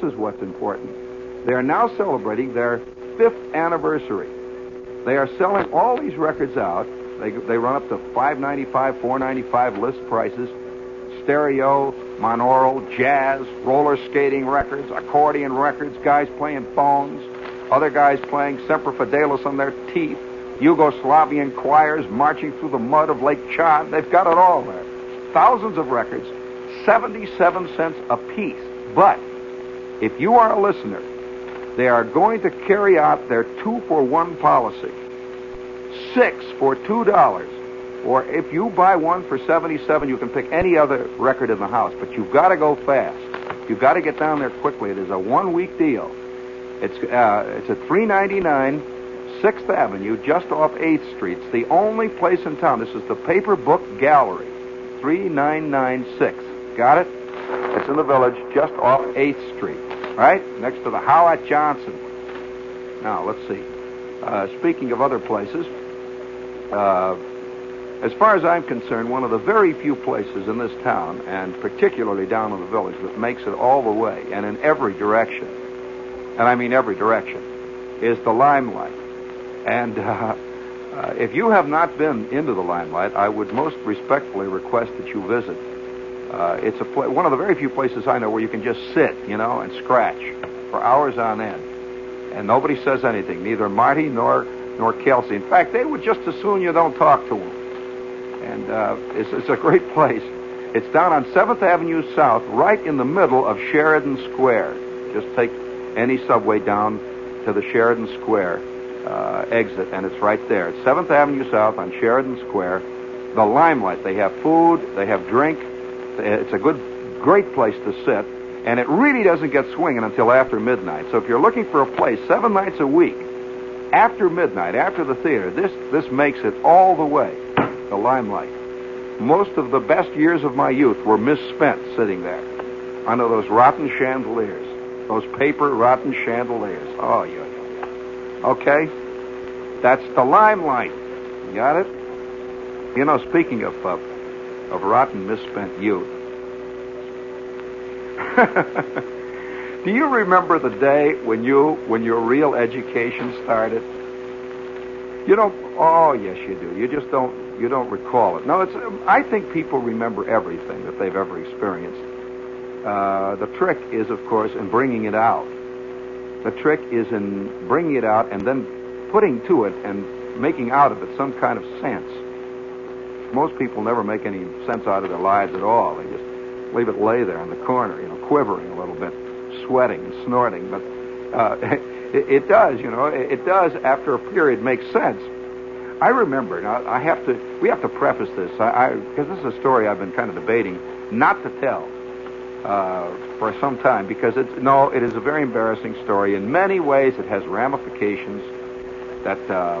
this is what's important. They are now celebrating their fifth anniversary. They are selling all these records out. They, they run up to five ninety five, four ninety five list prices. Stereo, monaural, jazz, roller skating records, accordion records, guys playing bones, other guys playing Semper Fidelis on their teeth, Yugoslavian choirs marching through the mud of Lake Chad. They've got it all there. Thousands of records, 77 cents a piece. But if you are a listener, they are going to carry out their two for one policy. Six for two dollars. Or if you buy one for 77, you can pick any other record in the house, but you've got to go fast. You've got to get down there quickly. It is a one week deal. It's, uh, it's at 399 6th Avenue, just off 8th Street. It's the only place in town. This is the Paper Book Gallery, 3996. Got it? It's in the village, just off 8th Street, right? Next to the Howard Johnson. Now, let's see. Uh, speaking of other places, uh, as far as I'm concerned, one of the very few places in this town, and particularly down in the village, that makes it all the way and in every direction, and I mean every direction, is the Limelight. And uh, uh, if you have not been into the Limelight, I would most respectfully request that you visit. Uh, it's a pla- one of the very few places I know where you can just sit, you know, and scratch for hours on end, and nobody says anything, neither Marty nor nor Kelsey. In fact, they would just as soon you don't talk to them. And uh, it's, it's a great place. It's down on 7th Avenue South, right in the middle of Sheridan Square. Just take any subway down to the Sheridan Square uh, exit, and it's right there. 7th Avenue South on Sheridan Square. The Limelight. They have food, they have drink. It's a good, great place to sit, and it really doesn't get swinging until after midnight. So if you're looking for a place seven nights a week, after midnight, after the theater, this this makes it all the way. The Limelight. Most of the best years of my youth were misspent sitting there under those rotten chandeliers, those paper rotten chandeliers. Oh, yeah. Okay? That's the limelight. Got it? You know, speaking of uh, of rotten misspent youth, do you remember the day when you when your real education started? You don't. Oh, yes, you do. You just don't. You don't recall it. No, it's. I think people remember everything that they've ever experienced. Uh, the trick is, of course, in bringing it out. The trick is in bringing it out and then putting to it and making out of it some kind of sense. Most people never make any sense out of their lives at all. They just leave it lay there in the corner, you know, quivering a little bit, sweating snorting. But uh, it, it does, you know, it, it does after a period make sense. I remember. Now I have to. We have to preface this, I because this is a story I've been kind of debating not to tell uh, for some time because it's no, it is a very embarrassing story. In many ways, it has ramifications that, uh,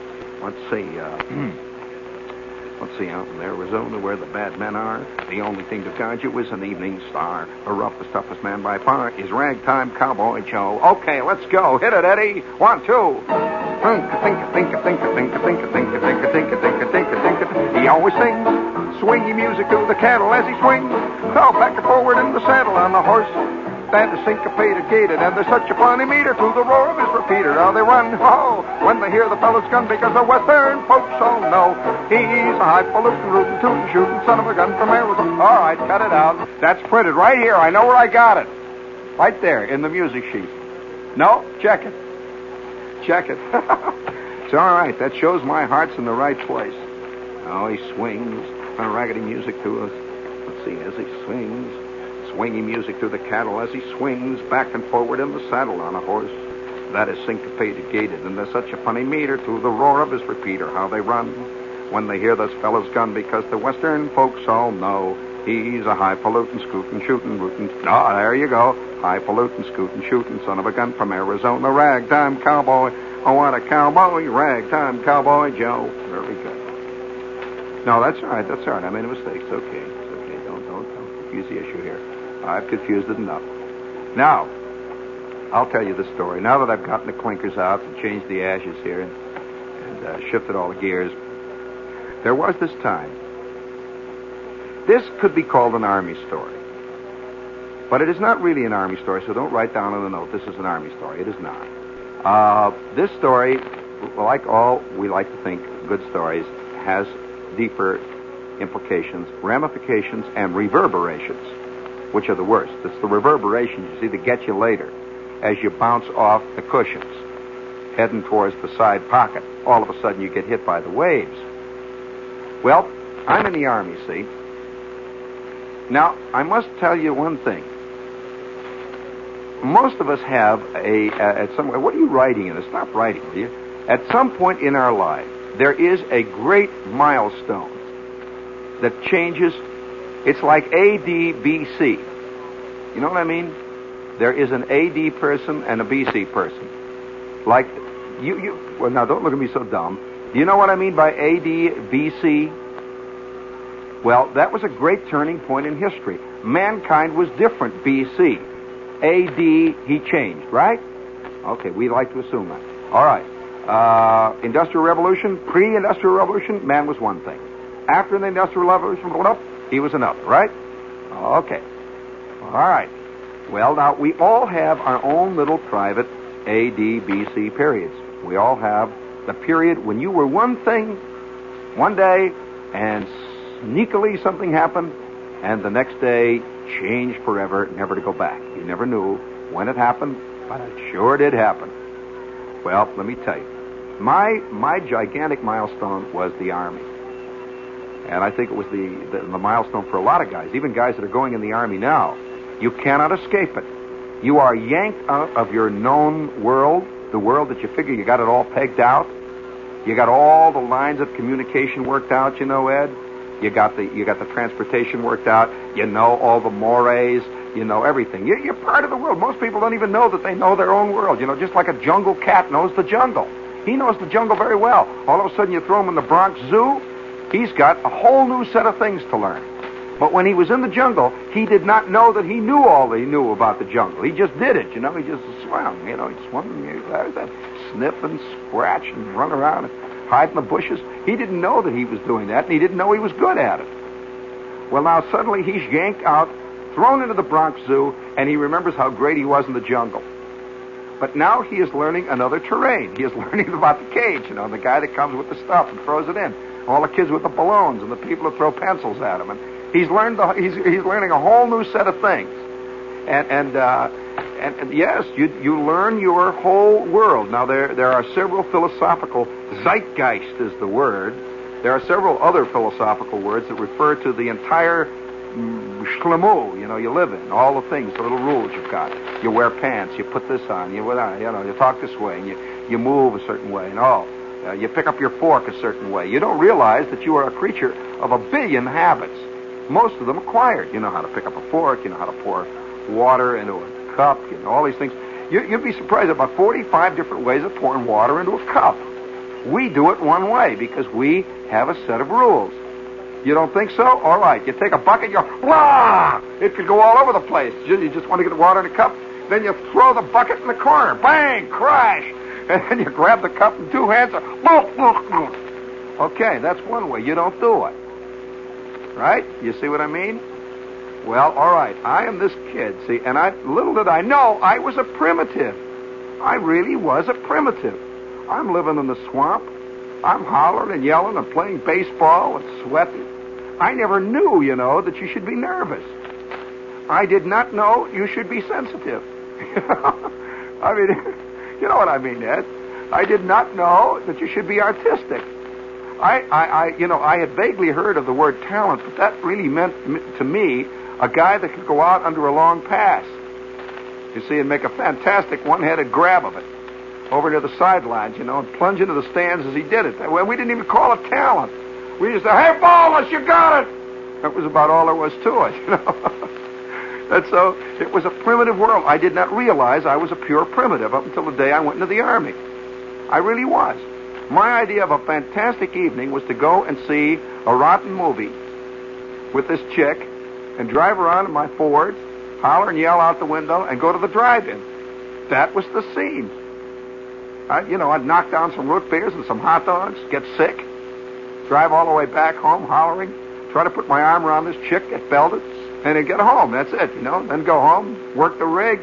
Let's see. Uh, let's see. Out in Arizona, where the bad men are, the only thing to guide you is an evening star. The roughest, toughest man by far is Ragtime Cowboy Joe. Okay, let's go. Hit it, Eddie. One, two. Think, think, think, think, think, think, think, think, think, think, think, think. He always sings swingy music to the cattle as he swings. Fell back and forward in the saddle on the horse. That is syncopated, gated, and there's such a funny meter to the roar of his repeater. How they run, oh, when they hear the fellow's gun, because the western folks all know he's a highfalutin, rootin', tootin', shootin' son of a gun from Arizona. All right, cut it out. That's printed right here. I know where I got it. Right there in the music sheet. No, check it. Check it. it's all right. That shows my heart's in the right place. Oh, he swings, of raggedy music to us. Let's see, as he swings, swinging music to the cattle as he swings back and forward in the saddle on a horse. That is syncopated, gated, and there's such a funny meter to the roar of his repeater, how they run when they hear this fellow's gun, because the western folks all know he's a highfalutin, scootin', shootin', rootin'. Ah, there you go. highfalutin, scootin', shootin', son of a gun from Arizona, ragtime cowboy. Oh, what a cowboy, ragtime cowboy Joe. Very good. No, that's all right. That's all right. I made a mistake. It's okay. It's okay. Don't don't don't confuse the issue here. I've confused it enough. Now, I'll tell you the story. Now that I've gotten the clinkers out and changed the ashes here and, and uh, shifted all the gears, there was this time. This could be called an army story. But it is not really an army story, so don't write down on the note this is an army story. It is not. Uh, this story, like all we like to think good stories, has deeper implications, ramifications, and reverberations, which are the worst. It's the reverberations, you see, that get you later as you bounce off the cushions, heading towards the side pocket. All of a sudden, you get hit by the waves. Well, I'm in the Army, see. Now, I must tell you one thing. Most of us have a, uh, at some, what are you writing in? Stop writing, you? At some point in our life, there is a great milestone that changes. It's like ADBC. You know what I mean? There is an AD person and a BC person. Like, you, you, well, now don't look at me so dumb. Do you know what I mean by AD BC? Well, that was a great turning point in history. Mankind was different BC. AD, he changed, right? Okay, we like to assume that. All right. Uh, industrial revolution, pre-industrial revolution, man was one thing. After the industrial revolution going up, he was another, right? Okay. All right. Well, now we all have our own little private A, D, B, C periods. We all have the period when you were one thing one day and sneakily something happened and the next day changed forever, never to go back. You never knew when it happened, but it sure did happen. Well, let me tell you. My my gigantic milestone was the army. And I think it was the, the, the milestone for a lot of guys, even guys that are going in the army now. You cannot escape it. You are yanked out of your known world, the world that you figure you got it all pegged out. You got all the lines of communication worked out, you know, Ed. You got the you got the transportation worked out. You know all the mores. You know everything. You're, you're part of the world. Most people don't even know that they know their own world. You know, just like a jungle cat knows the jungle. He knows the jungle very well. All of a sudden, you throw him in the Bronx Zoo. He's got a whole new set of things to learn. But when he was in the jungle, he did not know that he knew all that he knew about the jungle. He just did it, you know. He just swam, you know. He swam, he that, sniff and scratch and run around and hide in the bushes. He didn't know that he was doing that, and he didn't know he was good at it. Well, now suddenly he's yanked out, thrown into the Bronx Zoo, and he remembers how great he was in the jungle. But now he is learning another terrain. He is learning about the cage, you know, the guy that comes with the stuff and throws it in. All the kids with the balloons and the people that throw pencils at him. And He's learned the, he's, he's learning a whole new set of things. And, and, uh, and, and yes, you, you learn your whole world. Now, there, there are several philosophical, zeitgeist is the word. There are several other philosophical words that refer to the entire mm, you know, you live in, all the things, the little rules you've got. You wear pants, you put this on, you, you know, you talk this way, and you, you move a certain way, and all. Uh, you pick up your fork a certain way. You don't realize that you are a creature of a billion habits most of them acquired. You know how to pick up a fork, you know how to pour water into a cup, you know, all these things. You, would be surprised about 45 different ways of pouring water into a cup. We do it one way because we have a set of rules. You don't think so? All right. You take a bucket, you go! It could go all over the place. You just want to get the water in a cup. Then you throw the bucket in the corner. Bang! Crash! And then you grab the cup in two hands. Okay, that's one way. You don't do it. Right? You see what I mean? Well, all right. I am this kid, see, and I little did I know I was a primitive. I really was a primitive. I'm living in the swamp. I'm hollering and yelling and playing baseball and sweating. I never knew, you know, that you should be nervous. I did not know you should be sensitive. I mean, you know what I mean, Ed? I did not know that you should be artistic. I, I, I, you know, I had vaguely heard of the word talent, but that really meant to me a guy that could go out under a long pass. You see, and make a fantastic one-handed grab of it over near the sidelines, you know, and plunge into the stands as he did it. Well, we didn't even call it talent. We just said, "Hey, Ballers, you got it." That was about all there was to it, you know. And so it was a primitive world. I did not realize I was a pure primitive up until the day I went into the army. I really was. My idea of a fantastic evening was to go and see a rotten movie with this chick and drive around in my Ford, holler and yell out the window, and go to the drive-in. That was the scene. I, you know, I'd knock down some root beers and some hot dogs, get sick, drive all the way back home hollering, try to put my arm around this chick, get belted, and then get home. That's it, you know. Then go home, work the rig,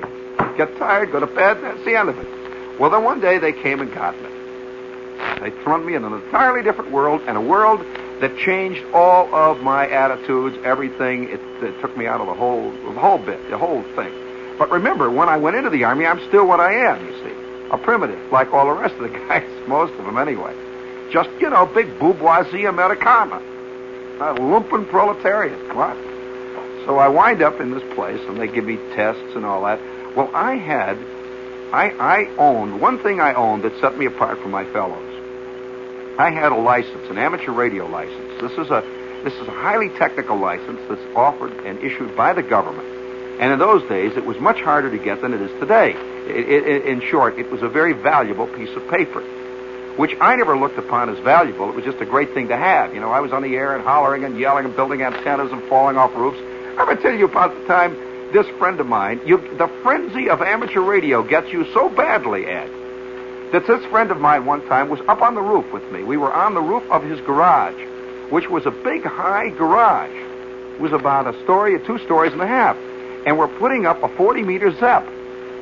get tired, go to bed. That's the end of it. Well, then one day they came and got me. They thrown me in an entirely different world, and a world that changed all of my attitudes, everything. It, it took me out of the whole, the whole bit, the whole thing. But remember, when I went into the army, I'm still what I am. You see, a primitive, like all the rest of the guys, most of them anyway. Just you know, big bourgeoisie Americana, a lumpen proletariat. What? So I wind up in this place, and they give me tests and all that. Well, I had, I, I owned one thing. I owned that set me apart from my fellows. I had a license, an amateur radio license. This is a this is a highly technical license that's offered and issued by the government. And in those days, it was much harder to get than it is today. It, it, in short, it was a very valuable piece of paper, which I never looked upon as valuable. It was just a great thing to have. You know, I was on the air and hollering and yelling and building antennas and falling off roofs. I'm going to tell you about the time this friend of mine, you, the frenzy of amateur radio gets you so badly, Ed, that this friend of mine one time was up on the roof with me. We were on the roof of his garage, which was a big high garage. It was about a story or two stories and a half. And we're putting up a 40 meter ZEP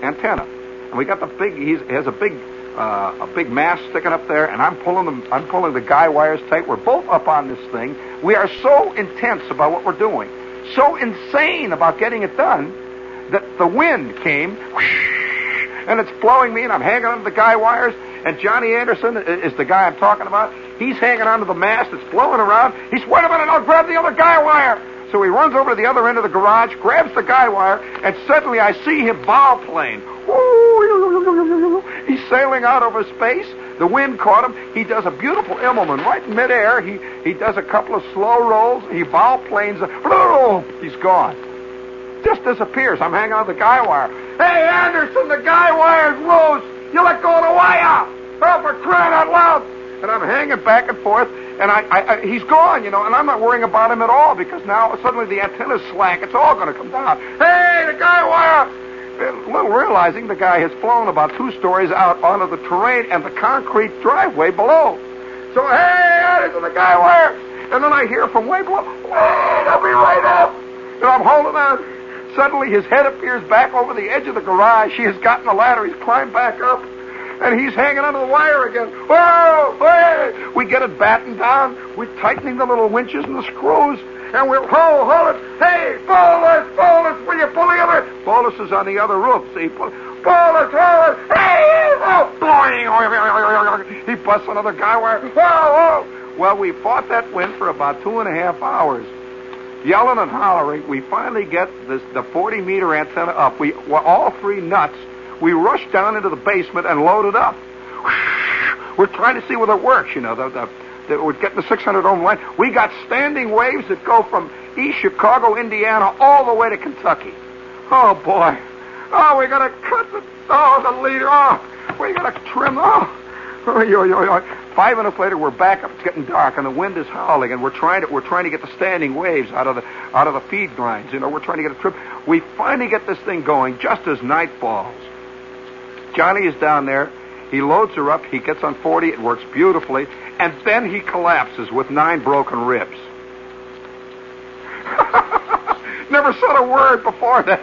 antenna. And we got the big, he has a big, uh, a big mast sticking up there, and I'm pulling them, I'm pulling the guy wires tight. We're both up on this thing. We are so intense about what we're doing, so insane about getting it done, that the wind came, whoosh, and it's blowing me, and I'm hanging onto the guy wires. And Johnny Anderson is the guy I'm talking about. He's hanging onto the mast. It's blowing around. He's, wait a minute, I'll grab the other guy wire. So he runs over to the other end of the garage, grabs the guy wire, and suddenly I see him plane. He's sailing out over space. The wind caught him. He does a beautiful Immelman right in midair. He he does a couple of slow rolls. He planes. He's gone just disappears. I'm hanging on the guy wire. Hey, Anderson, the guy wire's loose. You let go of the wire. Oh, for crying out loud. And I'm hanging back and forth, and I, I, I, he's gone, you know, and I'm not worrying about him at all because now suddenly the antenna's slack. It's all going to come down. Hey, the guy wire. Little realizing the guy has flown about two stories out onto the terrain and the concrete driveway below. So, hey, Anderson, the guy wire. And then I hear from way below, wait, I'll be right up. And I'm holding on. Suddenly his head appears back over the edge of the garage. He has gotten the ladder. He's climbed back up. And he's hanging onto the wire again. Whoa! Hey! We get it battened down. We're tightening the little winches and the screws. And we're, hold, hold it. Hey, Bolus, Bolus, will you pull the other? Bolus is on the other roof. See, pull, Bolus, it. Hey, oh, boing. He busts another guy wire. Whoa, whoa. Well, we fought that wind for about two and a half hours yelling and hollering. We finally get this, the 40 meter antenna up. We were all three nuts. We rush down into the basement and load it up. We're trying to see whether it works. You know, the, the, the, we're getting the 600 ohm line. We got standing waves that go from East Chicago, Indiana, all the way to Kentucky. Oh boy. Oh, we gotta cut the oh the leader. Oh, we gotta trim. Oh, yo, yo, yo. Five minutes later, we're back up. It's getting dark, and the wind is howling, and we're trying to we're trying to get the standing waves out of the out of the feed lines. You know, we're trying to get a trip. We finally get this thing going just as night falls. Johnny is down there. He loads her up. He gets on 40. It works beautifully, and then he collapses with nine broken ribs. Never said a word before that.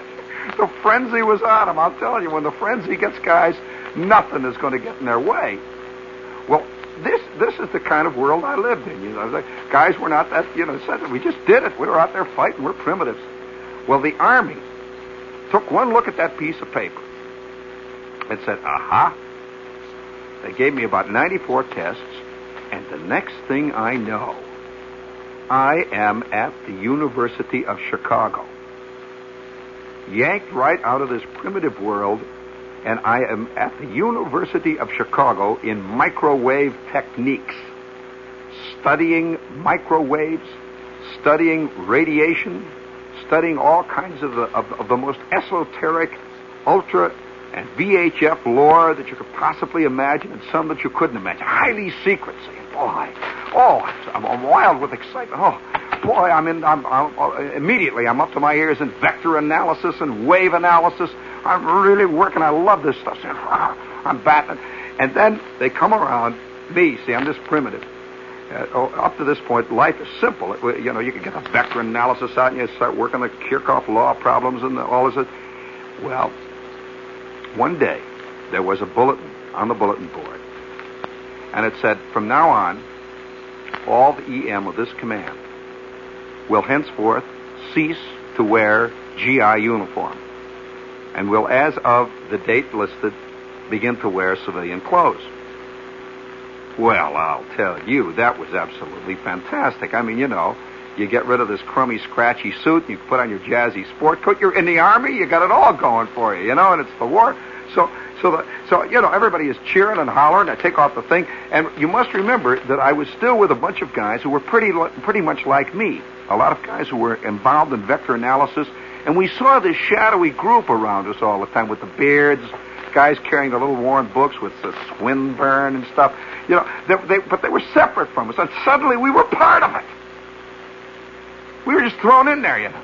The frenzy was on him. I'll tell you, when the frenzy gets guys, nothing is going to get in their way. Well, this this is the kind of world I lived in. You know, the guys were not that. You know, we just did it. We were out there fighting. We're primitives. Well, the army took one look at that piece of paper and said, "Aha." They gave me about 94 tests, and the next thing I know, I am at the University of Chicago. Yanked right out of this primitive world and I am at the University of Chicago in microwave techniques, studying microwaves, studying radiation, studying all kinds of the, of, of the most esoteric, ultra and VHF lore that you could possibly imagine, and some that you couldn't imagine. Highly secret. Saying, boy, oh, I'm, I'm wild with excitement. Oh, boy, I'm in. I'm, I'm uh, immediately. I'm up to my ears in vector analysis and wave analysis. I'm really working. I love this stuff. I'm batting. And then they come around me. See, I'm just primitive. Uh, oh, up to this point, life is simple. It, you know, you can get the vector analysis out and you start working the Kirchhoff law problems and all this. Well, one day, there was a bulletin on the bulletin board, and it said, from now on, all the EM of this command will henceforth cease to wear GI uniform and will, as of the date listed, begin to wear civilian clothes. Well, I'll tell you, that was absolutely fantastic. I mean, you know, you get rid of this crummy, scratchy suit, and you put on your jazzy sport coat. You're in the army, you got it all going for you, you know, and it's the war. So, so, the, so you know, everybody is cheering and hollering. I take off the thing, and you must remember that I was still with a bunch of guys who were pretty, pretty much like me. A lot of guys who were involved in vector analysis, and we saw this shadowy group around us all the time with the beards, guys carrying the little worn books with the Swinburne and stuff. You know, they, they, but they were separate from us, and suddenly we were part of it. We were just thrown in there, you know.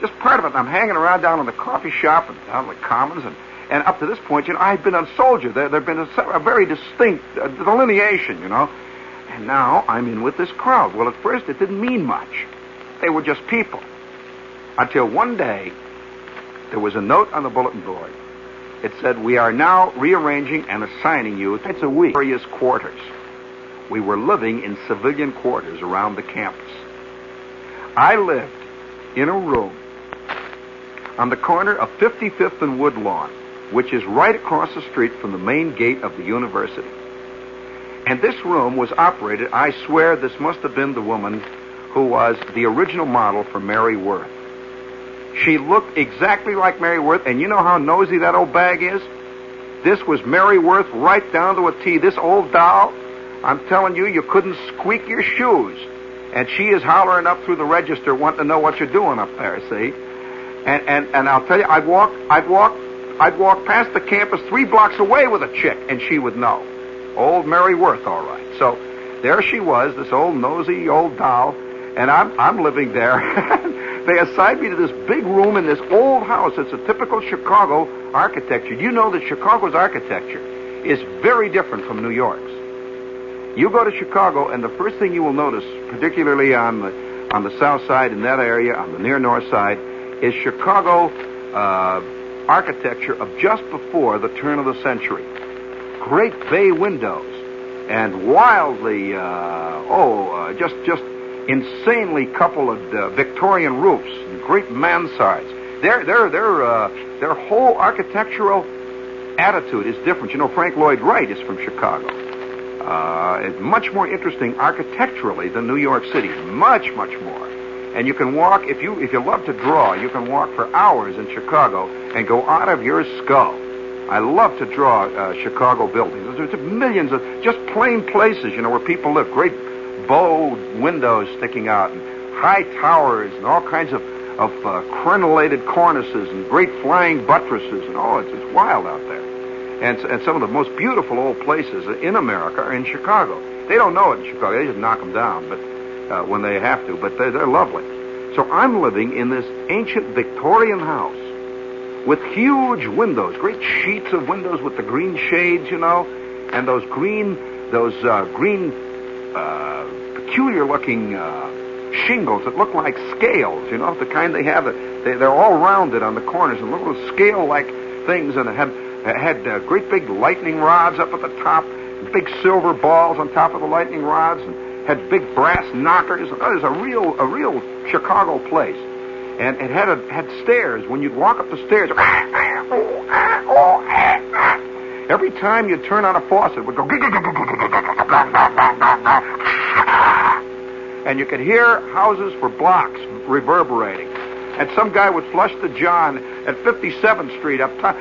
Just part of it. And I'm hanging around down in the coffee shop and down in the commons, and, and up to this point, you know, I've been a soldier. There had been a, a very distinct uh, delineation, you know. And now I'm in with this crowd. Well, at first it didn't mean much. They were just people. Until one day, there was a note on the bulletin board. It said, We are now rearranging and assigning you twice a week various quarters. We were living in civilian quarters around the campus. I lived in a room on the corner of 55th and Woodlawn, which is right across the street from the main gate of the university. And this room was operated, I swear this must have been the woman who was the original model for Mary Worth. She looked exactly like Mary Worth, and you know how nosy that old bag is? This was Mary Worth right down to a T. This old doll, I'm telling you, you couldn't squeak your shoes and she is hollering up through the register wanting to know what you're doing up there, see? And and and I'll tell you, I'd walk I'd walk I'd walk past the campus three blocks away with a chick, and she would know. Old Mary Worth, all right. So there she was, this old nosy old doll, and I'm I'm living there. they assigned me to this big room in this old house. It's a typical Chicago architecture. You know that Chicago's architecture is very different from New York's. You go to Chicago, and the first thing you will notice, particularly on the on the south side in that area, on the near north side, is Chicago uh, architecture of just before the turn of the century. Great bay windows and wildly, uh, oh, uh, just just insanely coupled uh, Victorian roofs great mansards. Their their their uh, their whole architectural attitude is different. You know, Frank Lloyd Wright is from Chicago. Uh, it's much more interesting architecturally than New York City. Much, much more. And you can walk if you if you love to draw, you can walk for hours in Chicago and go out of your skull. I love to draw uh, Chicago buildings. There's millions of just plain places, you know, where people live. Great bow windows sticking out, and high towers, and all kinds of of uh, crenellated cornices, and great flying buttresses, and oh, it's, it's wild out there. And, and some of the most beautiful old places in America are in Chicago. They don't know it in Chicago. They just knock them down, but uh, when they have to. But they're, they're lovely. So I'm living in this ancient Victorian house with huge windows, great sheets of windows with the green shades, you know, and those green, those uh, green, uh, peculiar-looking uh, shingles that look like scales, you know, the kind they have. They, they're all rounded on the corners and little scale-like things, and it had uh, great big lightning rods up at the top, big silver balls on top of the lightning rods, and had big brass knockers. Oh, it was a real, a real Chicago place. And it had a, had stairs. When you'd walk up the stairs, every time you turn on a faucet, it would go. And you could hear houses for blocks reverberating and some guy would flush the John at 57th Street up top.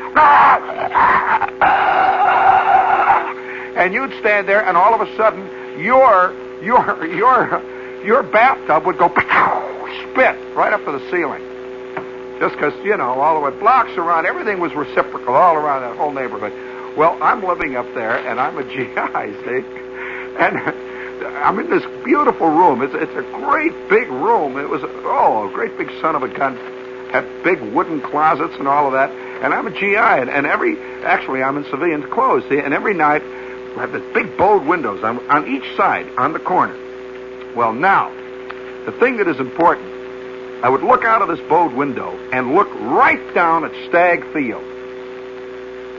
And you'd stand there, and all of a sudden, your your your your bathtub would go spit right up to the ceiling. Just because, you know, all the way blocks around, everything was reciprocal all around that whole neighborhood. Well, I'm living up there, and I'm a GI, see? And I'm in this beautiful room. It's, it's a great big room. It was, oh, a great big son of a gun. Had big wooden closets and all of that. And I'm a GI, and, and every, actually, I'm in civilian clothes, see? And every night, I have these big bowed windows on, on each side, on the corner. Well, now, the thing that is important, I would look out of this bowed window and look right down at Stagg Field.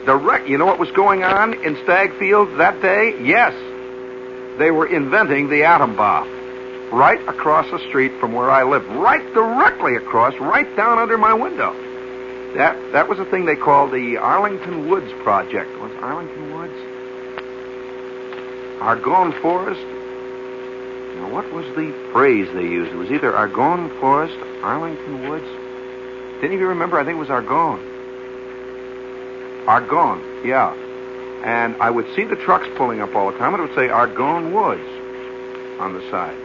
Rec- you know what was going on in Stagg Field that day? Yes, they were inventing the atom bomb right across the street from where I live, right directly across, right down under my window. That that was a thing they called the Arlington Woods Project. Was Arlington Woods? Argonne Forest? Now, what was the phrase they used? It was either Argonne Forest, Arlington Woods. Didn't you remember? I think it was Argonne. Argonne, yeah. And I would see the trucks pulling up all the time, and it would say Argonne Woods on the side.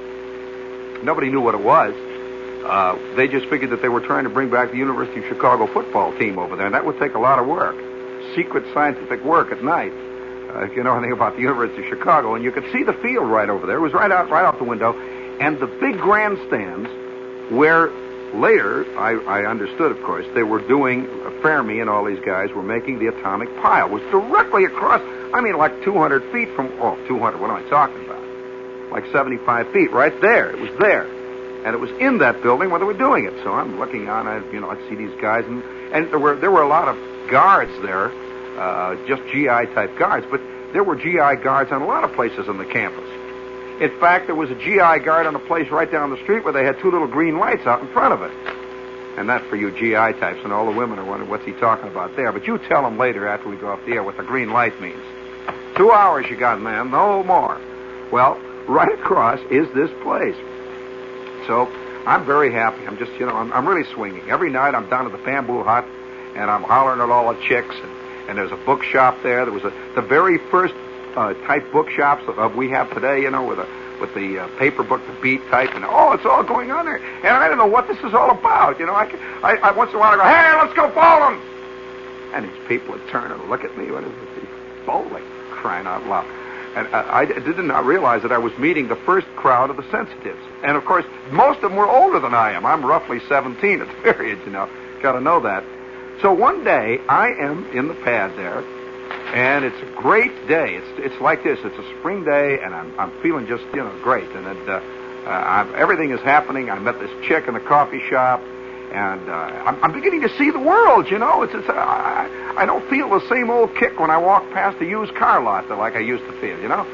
Nobody knew what it was. Uh, they just figured that they were trying to bring back the University of Chicago football team over there, and that would take a lot of work. Secret scientific work at night, uh, if you know anything about the University of Chicago. And you could see the field right over there. It was right out, right out the window. And the big grandstands where later, I, I understood, of course, they were doing, uh, Fermi and all these guys were making the atomic pile. It was directly across, I mean, like 200 feet from, oh, 200, what am I talking about? Like 75 feet, right there. It was there. And it was in that building where they were doing it. So I'm looking on, I, you know, I see these guys, and, and there were, there were a lot of guards there, uh, just GI type guards, but there were GI guards on a lot of places on the campus. In fact, there was a GI guard on a place right down the street where they had two little green lights out in front of it. And that's for you GI types, and all the women are wondering what's he talking about there. But you tell them later after we go off the air what the green light means. Two hours you got, man, no more. Well, right across is this place. So I'm very happy. I'm just, you know, I'm, I'm really swinging. Every night I'm down at the bamboo hut, and I'm hollering at all the chicks, and, and there's a bookshop there. There was a, the very first uh, type bookshops that we have today, you know, with a with the uh, paper book, the beat type, and oh, it's all going on there. And I don't know what this is all about. You know, I, I, I once in a while I go, hey, let's go bowling. And these people would turn and look at me. What is this? Bowling, crying out loud. And I, I did not realize that I was meeting the first crowd of the sensitives. And of course, most of them were older than I am. I'm roughly 17 at the period, you know. Got to know that. So one day, I am in the pad there, and it's a great day. It's it's like this. It's a spring day, and I'm I'm feeling just you know great. And it, uh, uh, everything is happening. I met this chick in the coffee shop, and uh, I'm, I'm beginning to see the world. You know, it's, it's uh, I, I don't feel the same old kick when I walk past a used car lot that like I used to feel. You know,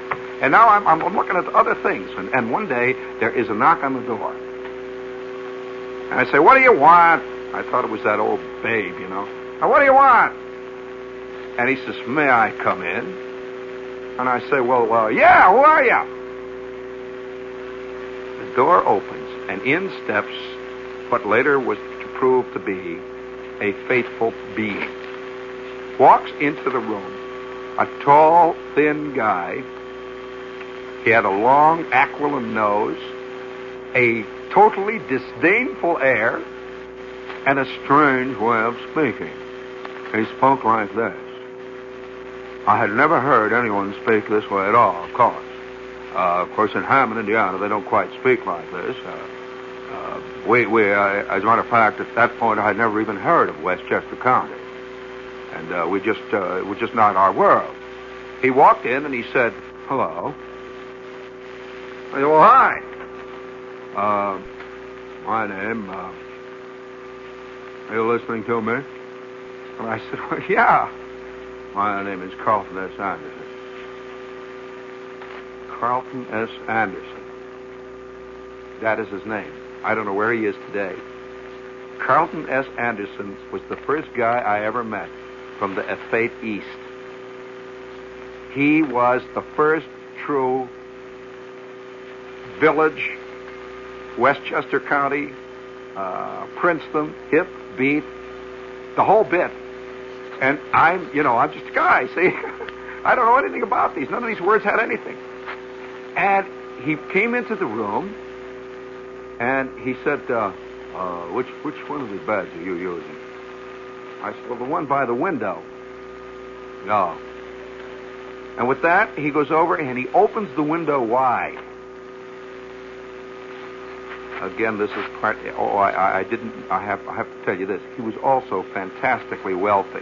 and now I'm I'm looking at other things. And, and one day there is a knock on the door, and I say, "What do you want?" I thought it was that old babe. You know, now, what do you want? And he says, May I come in? And I say, Well, well, yeah, who are you? The door opens, and in steps what later was to prove to be a faithful being. Walks into the room, a tall, thin guy. He had a long, aquiline nose, a totally disdainful air, and a strange way of speaking. He spoke like this. I had never heard anyone speak this way at all, of course. Uh, of course, in Hammond, Indiana, they don't quite speak like this. Uh, uh, we, we, uh, as a matter of fact, at that point, I had never even heard of Westchester County, and uh, we just, uh, it was just not our world. He walked in and he said, "Hello." I said, "Well, hi. My name. Are you listening to me?" And I said, "Well, yeah." My name is Carlton S. Anderson. Carlton S. Anderson. That is his name. I don't know where he is today. Carlton S. Anderson was the first guy I ever met from the Effete East. He was the first true village, Westchester County, uh, Princeton, hip, beat, the whole bit and I'm, you know, I'm just a guy, see? I don't know anything about these. None of these words had anything. And he came into the room, And he said, uh, uh, which, which one of the beds are you using? I said, well, the one by the window. No. And with that, he goes over and he opens the window wide. Again, this is part. Oh, I, I didn't. I have. I have to tell you this. He was also fantastically wealthy.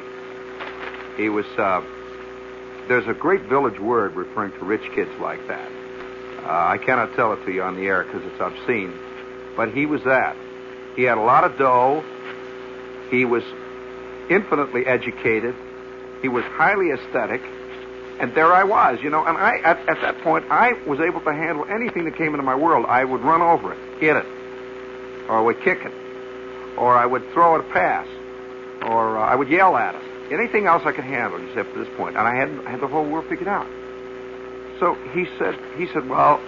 He was. Uh, there's a great village word referring to rich kids like that. Uh, I cannot tell it to you on the air because it's obscene. But he was that. He had a lot of dough. He was infinitely educated. He was highly aesthetic. And there I was, you know, and I, at, at that point, I was able to handle anything that came into my world. I would run over it, hit it, or I would kick it, or I would throw it a pass, or uh, I would yell at it. Anything else I could handle except this point. And I had, I had the whole world figured out. So he said, he said, well,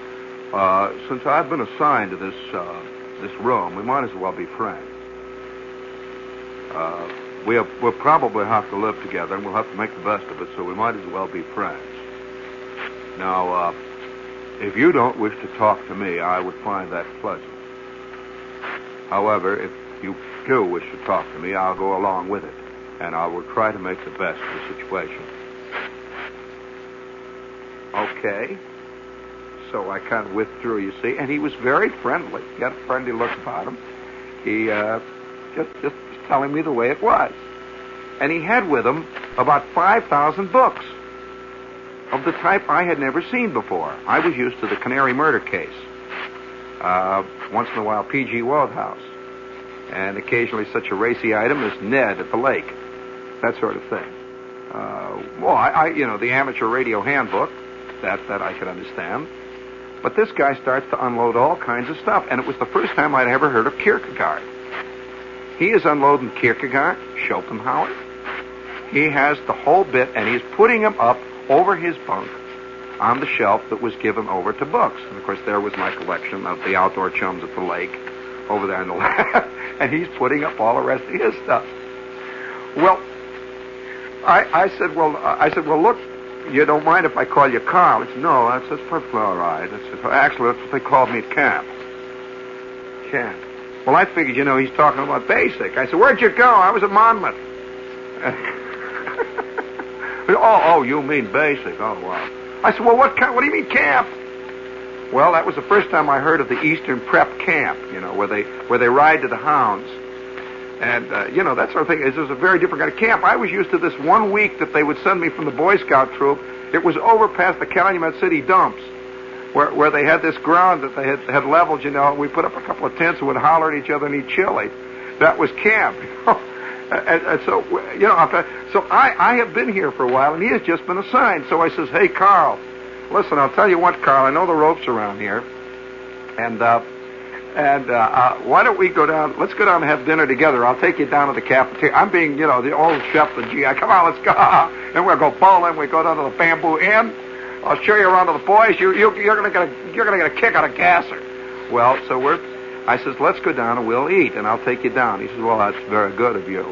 uh, since I've been assigned to this, uh, this room, we might as well be friends. Uh, we'll, we'll probably have to live together, and we'll have to make the best of it, so we might as well be friends. Now, uh, if you don't wish to talk to me, I would find that pleasant. However, if you do wish to talk to me, I'll go along with it, and I will try to make the best of the situation. Okay. So I kind of withdrew, you see, and he was very friendly. He had a friendly look about him. He uh, just just telling me the way it was. And he had with him about 5,000 books of the type I had never seen before. I was used to the Canary murder case. Uh, once in a while, P.G. Wodehouse. And occasionally such a racy item as Ned at the lake. That sort of thing. Uh, well, I, I, you know, the amateur radio handbook. That, that I could understand. But this guy starts to unload all kinds of stuff. And it was the first time I'd ever heard of Kierkegaard. He is unloading Kierkegaard, Schopenhauer. He has the whole bit, and he's putting them up over his bunk on the shelf that was given over to books. And of course, there was my collection of the outdoor chums at the lake over there in the lab, and he's putting up all the rest of his stuff. Well, I, I said, well, uh, I said, well, look, you don't mind if I call you Carl? He said, no, that's, that's perfectly all right. Said, actually, that's what they called me at camp. Camp. Well, I figured, you know, he's talking about basic. I said, where'd you go? I was at Monmouth. oh, oh, you mean basic. Oh, wow. I said, well, what kind, what do you mean camp? Well, that was the first time I heard of the Eastern Prep Camp, you know, where they, where they ride to the hounds. And, uh, you know, that sort of thing. It was a very different kind of camp. I was used to this one week that they would send me from the Boy Scout troop. It was over past the Calumet City dumps where, where they had this ground that they had, had leveled, you know, we put up a couple of tents and would holler at each other and eat chili. That was camp. and, and so, you know, so I, I have been here for a while and he has just been assigned. So I says, hey, Carl, listen, I'll tell you what, Carl, I know the ropes around here. And, uh, and uh, uh, why don't we go down? Let's go down and have dinner together. I'll take you down to the cafeteria. I'm being, you know, the old chef, the GI. Come on, let's go. And we'll go bowling. We go down to the Bamboo Inn. I'll show you around to the boys. You, you, you're gonna get a, you're gonna get a kick out of Gasser. Well, so we're. I says, let's go down and we'll eat, and I'll take you down. He says, well, that's very good of you.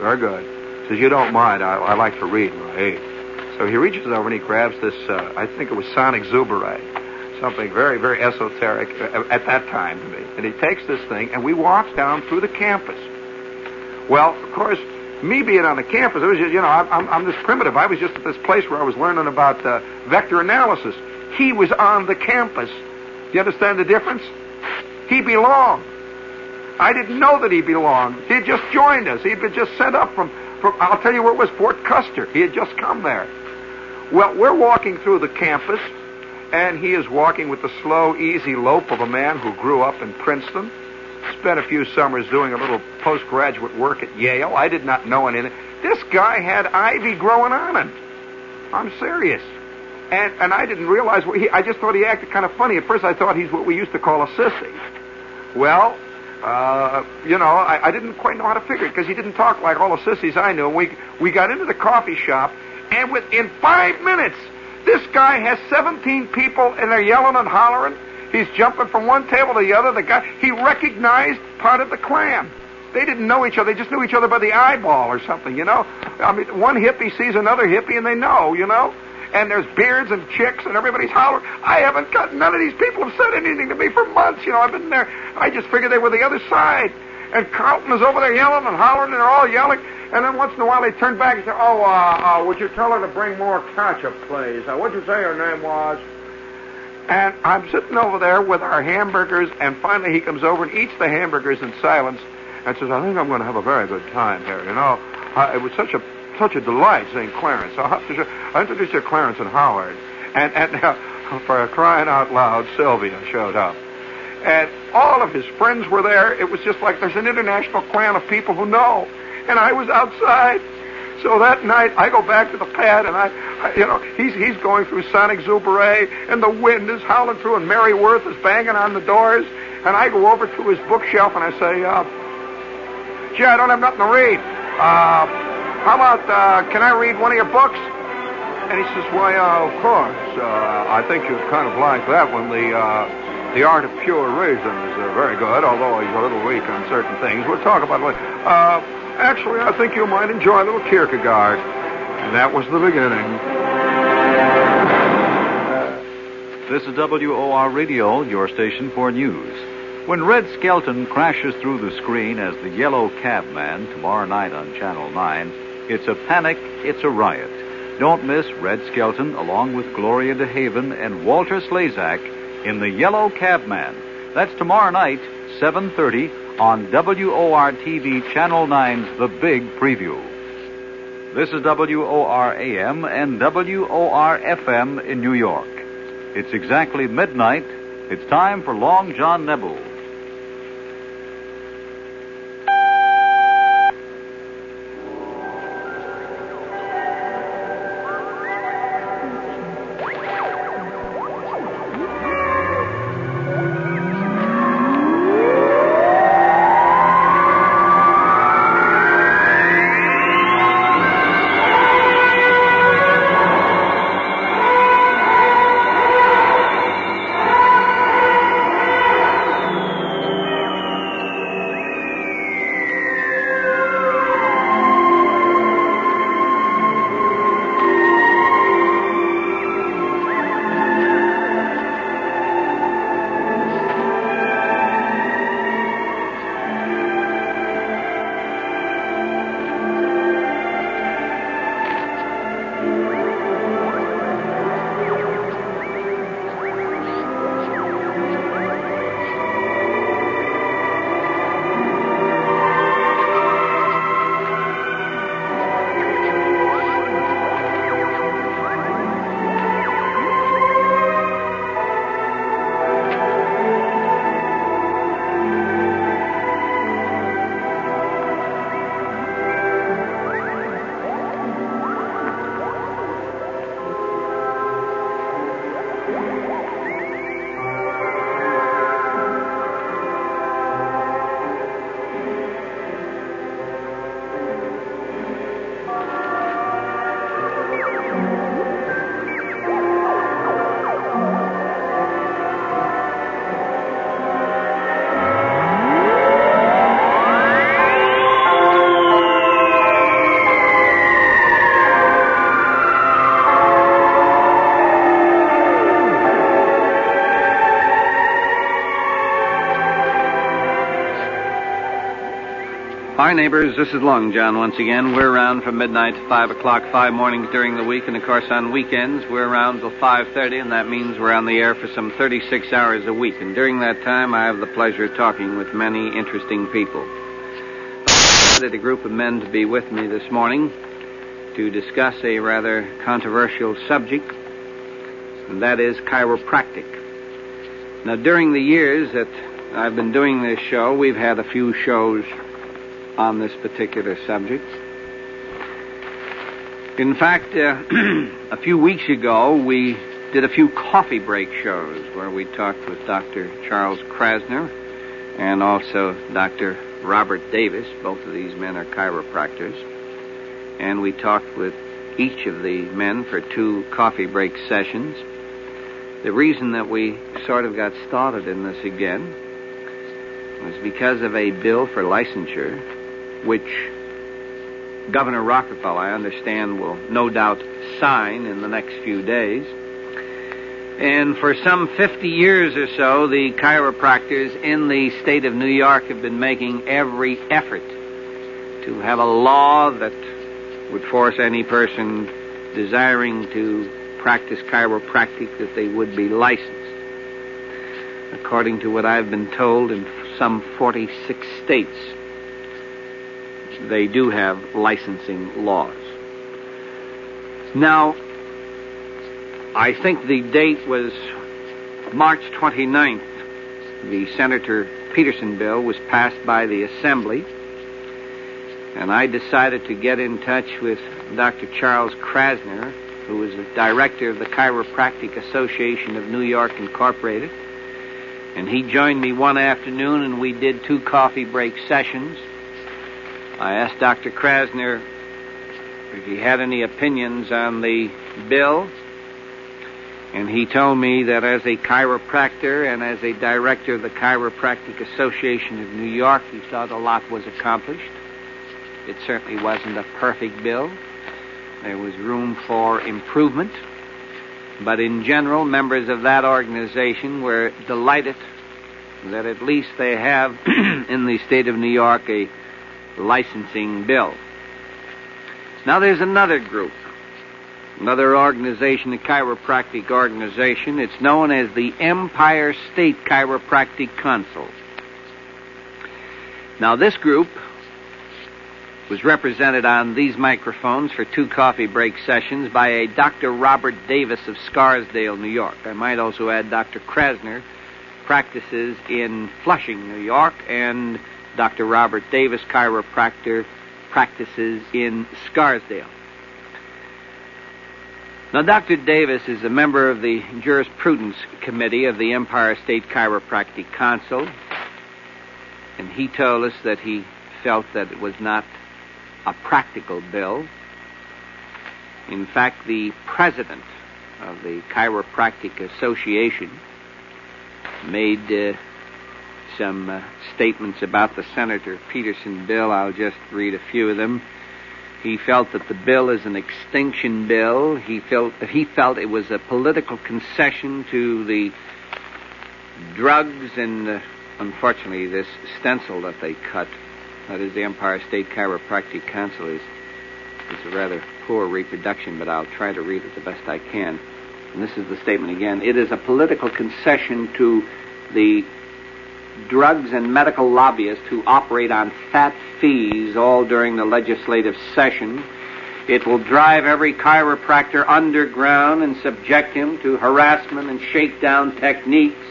Very good. He says, you don't mind. I, I like to read when I eat. So he reaches over and he grabs this. Uh, I think it was Son Exuberant, something very, very esoteric at that time to me. And he takes this thing, and we walk down through the campus. Well, of course, me being on the campus, it was just, you know, I'm, I'm this primitive. I was just at this place where I was learning about uh, vector analysis. He was on the campus. Do you understand the difference? He belonged. I didn't know that he belonged. He had just joined us. He had been just sent up from, from, I'll tell you where it was, Fort Custer. He had just come there. Well, we're walking through the campus, and he is walking with the slow, easy lope of a man who grew up in Princeton spent a few summers doing a little postgraduate work at Yale. I did not know anything. This guy had ivy growing on him. I'm serious. And and I didn't realize what he, I just thought he acted kind of funny. At first I thought he's what we used to call a sissy. Well, uh, you know, I, I didn't quite know how to figure it because he didn't talk like all the sissies I knew. We we got into the coffee shop, and within five minutes, this guy has 17 people, and they're yelling and hollering. He's jumping from one table to the other. The guy he recognized part of the clan. They didn't know each other. They just knew each other by the eyeball or something, you know. I mean, one hippie sees another hippie and they know, you know. and there's beards and chicks, and everybody's hollering. I haven't got none of these people have said anything to me for months. You know, I've been there. I just figured they were the other side. And Carlton is over there yelling and hollering, and they're all yelling. And then once in a while they turn back and say, "Oh, uh, uh, would you tell her to bring more ketchup, please? Uh, what'd you say her name was?" And I'm sitting over there with our hamburgers, and finally he comes over and eats the hamburgers in silence, and says, "I think I'm going to have a very good time here. You know, uh, it was such a such a delight seeing Clarence. I'll, have to I'll introduce you to Clarence and Howard." And and uh, for crying out loud, Sylvia showed up and all of his friends were there. It was just like there's an international clan of people who know and I was outside. So that night, I go back to the pad, and I, I you know, he's he's going through Sonic Zubere, and the wind is howling through, and Mary Worth is banging on the doors, and I go over to his bookshelf and I say, uh, "Gee, I don't have nothing to read. Uh, how about uh, can I read one of your books?" And he says, "Why, uh, of course. Uh, I think you'd kind of like that one. The uh, the Art of Pure Reason is uh, very good, although he's a little weak on certain things. We'll talk about it. Uh, Actually, I think you might enjoy a little Kierkegaard. And that was the beginning. Uh, this is WOR Radio, your station for news. When Red Skelton crashes through the screen as the Yellow Cabman tomorrow night on Channel 9, it's a panic, it's a riot. Don't miss Red Skelton along with Gloria DeHaven and Walter Slezak in The Yellow Cabman. That's tomorrow night, 7:30 on WOR TV Channel 9's The Big Preview. This is WOR AM and WOR FM in New York. It's exactly midnight. It's time for Long John Nebel. Hi, neighbors. This is Long John once again. We're around from midnight to 5 o'clock, five mornings during the week, and of course on weekends we're around till 5.30, and that means we're on the air for some 36 hours a week. And during that time I have the pleasure of talking with many interesting people. I invited a group of men to be with me this morning to discuss a rather controversial subject, and that is chiropractic. Now, during the years that I've been doing this show, we've had a few shows on this particular subject. In fact, uh, a few weeks ago, we did a few coffee break shows where we talked with Dr. Charles Krasner and also Dr. Robert Davis. Both of these men are chiropractors. And we talked with each of the men for two coffee break sessions. The reason that we sort of got started in this again was because of a bill for licensure which Governor Rockefeller, I understand, will no doubt sign in the next few days. And for some 50 years or so, the chiropractors in the state of New York have been making every effort to have a law that would force any person desiring to practice chiropractic that they would be licensed. According to what I've been told, in some 46 states, they do have licensing laws. Now, I think the date was March 29th. The Senator Peterson bill was passed by the Assembly, and I decided to get in touch with Dr. Charles Krasner, who is the director of the Chiropractic Association of New York Incorporated. And he joined me one afternoon, and we did two coffee break sessions. I asked Dr. Krasner if he had any opinions on the bill, and he told me that as a chiropractor and as a director of the Chiropractic Association of New York, he thought a lot was accomplished. It certainly wasn't a perfect bill. There was room for improvement. But in general, members of that organization were delighted that at least they have in the state of New York a licensing bill. Now there's another group, another organization, a chiropractic organization. It's known as the Empire State Chiropractic Council. Now this group was represented on these microphones for two coffee break sessions by a Dr. Robert Davis of Scarsdale, New York. I might also add Dr. Krasner practices in Flushing, New York, and Dr. Robert Davis, chiropractor, practices in Scarsdale. Now, Dr. Davis is a member of the Jurisprudence Committee of the Empire State Chiropractic Council, and he told us that he felt that it was not a practical bill. In fact, the president of the Chiropractic Association made uh, some uh, statements about the Senator Peterson bill. I'll just read a few of them. He felt that the bill is an extinction bill. He felt he felt it was a political concession to the drugs and, uh, unfortunately, this stencil that they cut that is the Empire State Chiropractic Council, is, is a rather poor reproduction, but I'll try to read it the best I can. And this is the statement again. It is a political concession to the drugs and medical lobbyists who operate on fat fees all during the legislative session. It will drive every chiropractor underground and subject him to harassment and shakedown techniques.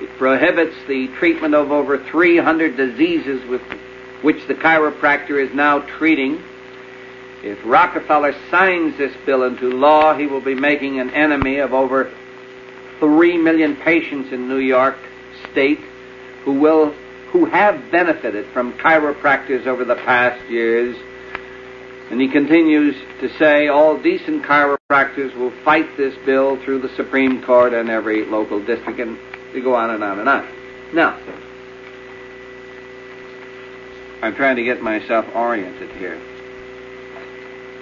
It prohibits the treatment of over 300 diseases with which the chiropractor is now treating. If Rockefeller signs this bill into law, he will be making an enemy of over 3 million patients in New York State who will who have benefited from chiropractors over the past years. And he continues to say all decent chiropractors will fight this bill through the Supreme Court and every local district, and they go on and on and on. Now, I'm trying to get myself oriented here.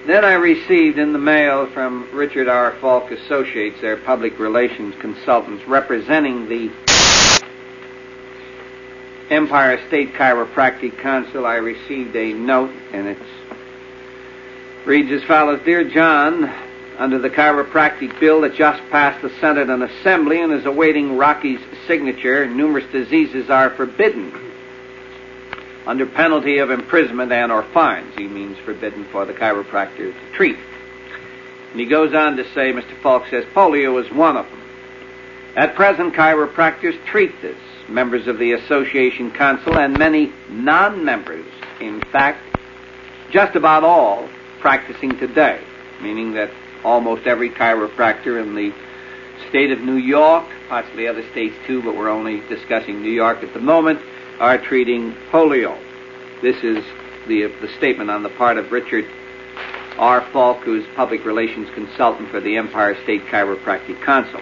Then I received in the mail from Richard R. Falk Associates, their public relations consultants, representing the Empire State Chiropractic Council. I received a note, and it reads as follows Dear John, under the chiropractic bill that just passed the Senate and Assembly and is awaiting Rocky's signature, numerous diseases are forbidden under penalty of imprisonment and or fines. He means forbidden for the chiropractor to treat. And he goes on to say, Mr. Falk says, polio is one of them. At present, chiropractors treat this. Members of the Association Council and many non-members, in fact, just about all practicing today, meaning that almost every chiropractor in the state of New York, possibly other states too, but we're only discussing New York at the moment, are treating polio. This is the, the statement on the part of Richard R. Falk, who's public relations consultant for the Empire State Chiropractic Council.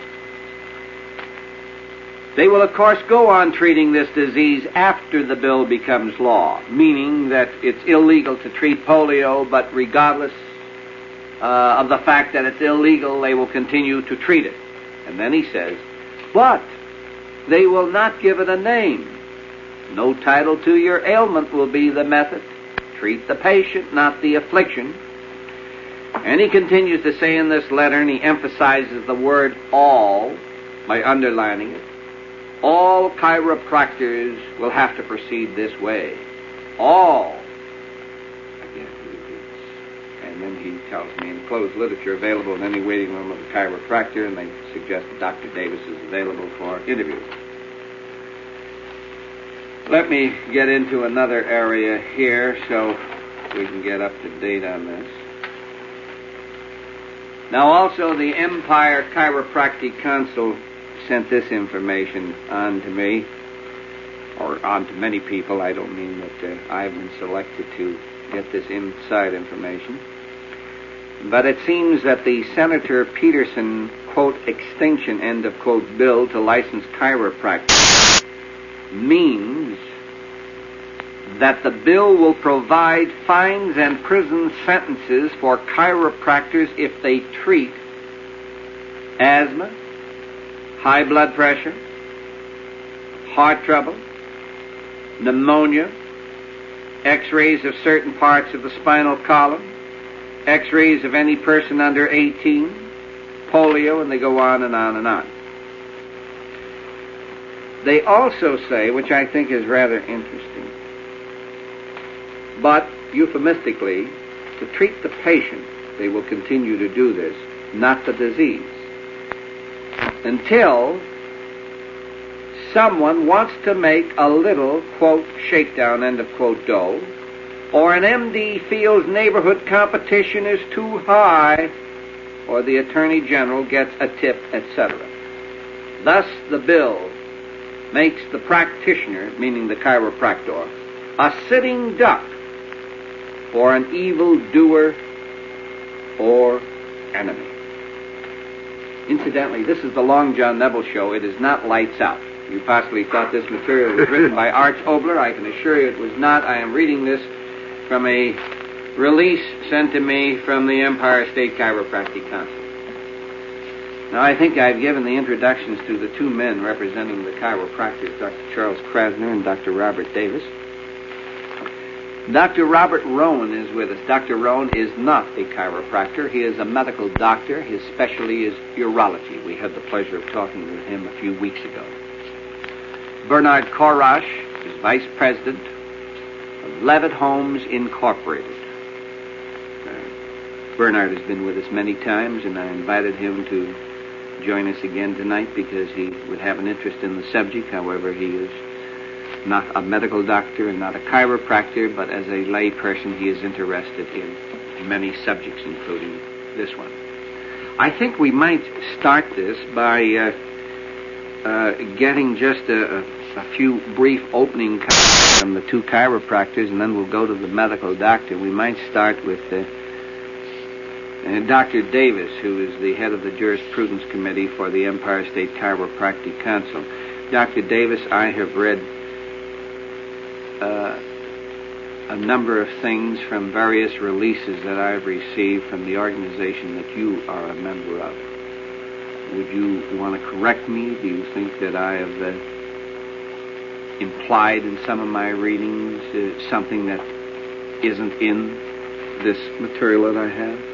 They will, of course, go on treating this disease after the bill becomes law, meaning that it's illegal to treat polio, but regardless uh, of the fact that it's illegal, they will continue to treat it. And then he says, but they will not give it a name. No title to your ailment will be the method. Treat the patient, not the affliction. And he continues to say in this letter, and he emphasizes the word all by underlining it all chiropractors will have to proceed this way. All. Again, and then he tells me enclosed literature available in any waiting room of a chiropractor, and they suggest that Dr. Davis is available for interviews. Let me get into another area here so we can get up to date on this. Now, also, the Empire Chiropractic Council sent this information on to me, or on to many people. I don't mean that uh, I've been selected to get this inside information. But it seems that the Senator Peterson, quote, extinction, end of quote, bill to license chiropractic means that the bill will provide fines and prison sentences for chiropractors if they treat asthma, high blood pressure, heart trouble, pneumonia, x-rays of certain parts of the spinal column, x-rays of any person under 18, polio, and they go on and on and on. They also say, which I think is rather interesting, but euphemistically, to treat the patient, they will continue to do this, not the disease until someone wants to make a little, quote, shakedown, end of quote, dough, or an MD feels neighborhood competition is too high, or the Attorney General gets a tip, etc. Thus, the bill makes the practitioner, meaning the chiropractor, a sitting duck for an evil doer or enemy. Incidentally, this is the Long John Nebel show. It is not lights out. You possibly thought this material was written by Arch Oboler. I can assure you it was not. I am reading this from a release sent to me from the Empire State Chiropractic Council. Now, I think I've given the introductions to the two men representing the chiropractors, Dr. Charles Krasner and Dr. Robert Davis. Dr. Robert Rowan is with us. Dr. Rowan is not a chiropractor. He is a medical doctor. His specialty is urology. We had the pleasure of talking with him a few weeks ago. Bernard Korash is vice president of Levitt Homes Incorporated. Uh, Bernard has been with us many times, and I invited him to join us again tonight because he would have an interest in the subject. However, he is not a medical doctor and not a chiropractor, but as a lay person, he is interested in many subjects, including this one. I think we might start this by uh, uh, getting just a, a, few brief opening comments from the two chiropractors, and then we'll go to the medical doctor. We might start with uh, uh Dr. Davis, who is the head of the Jurisprudence Committee for the Empire State Chiropractic Council. Dr. Davis, I have read a number of things from various releases that I've received from the organization that you are a member of. Would you want to correct me? Do you think that I have uh, implied in some of my readings uh, something that isn't in this material that I have?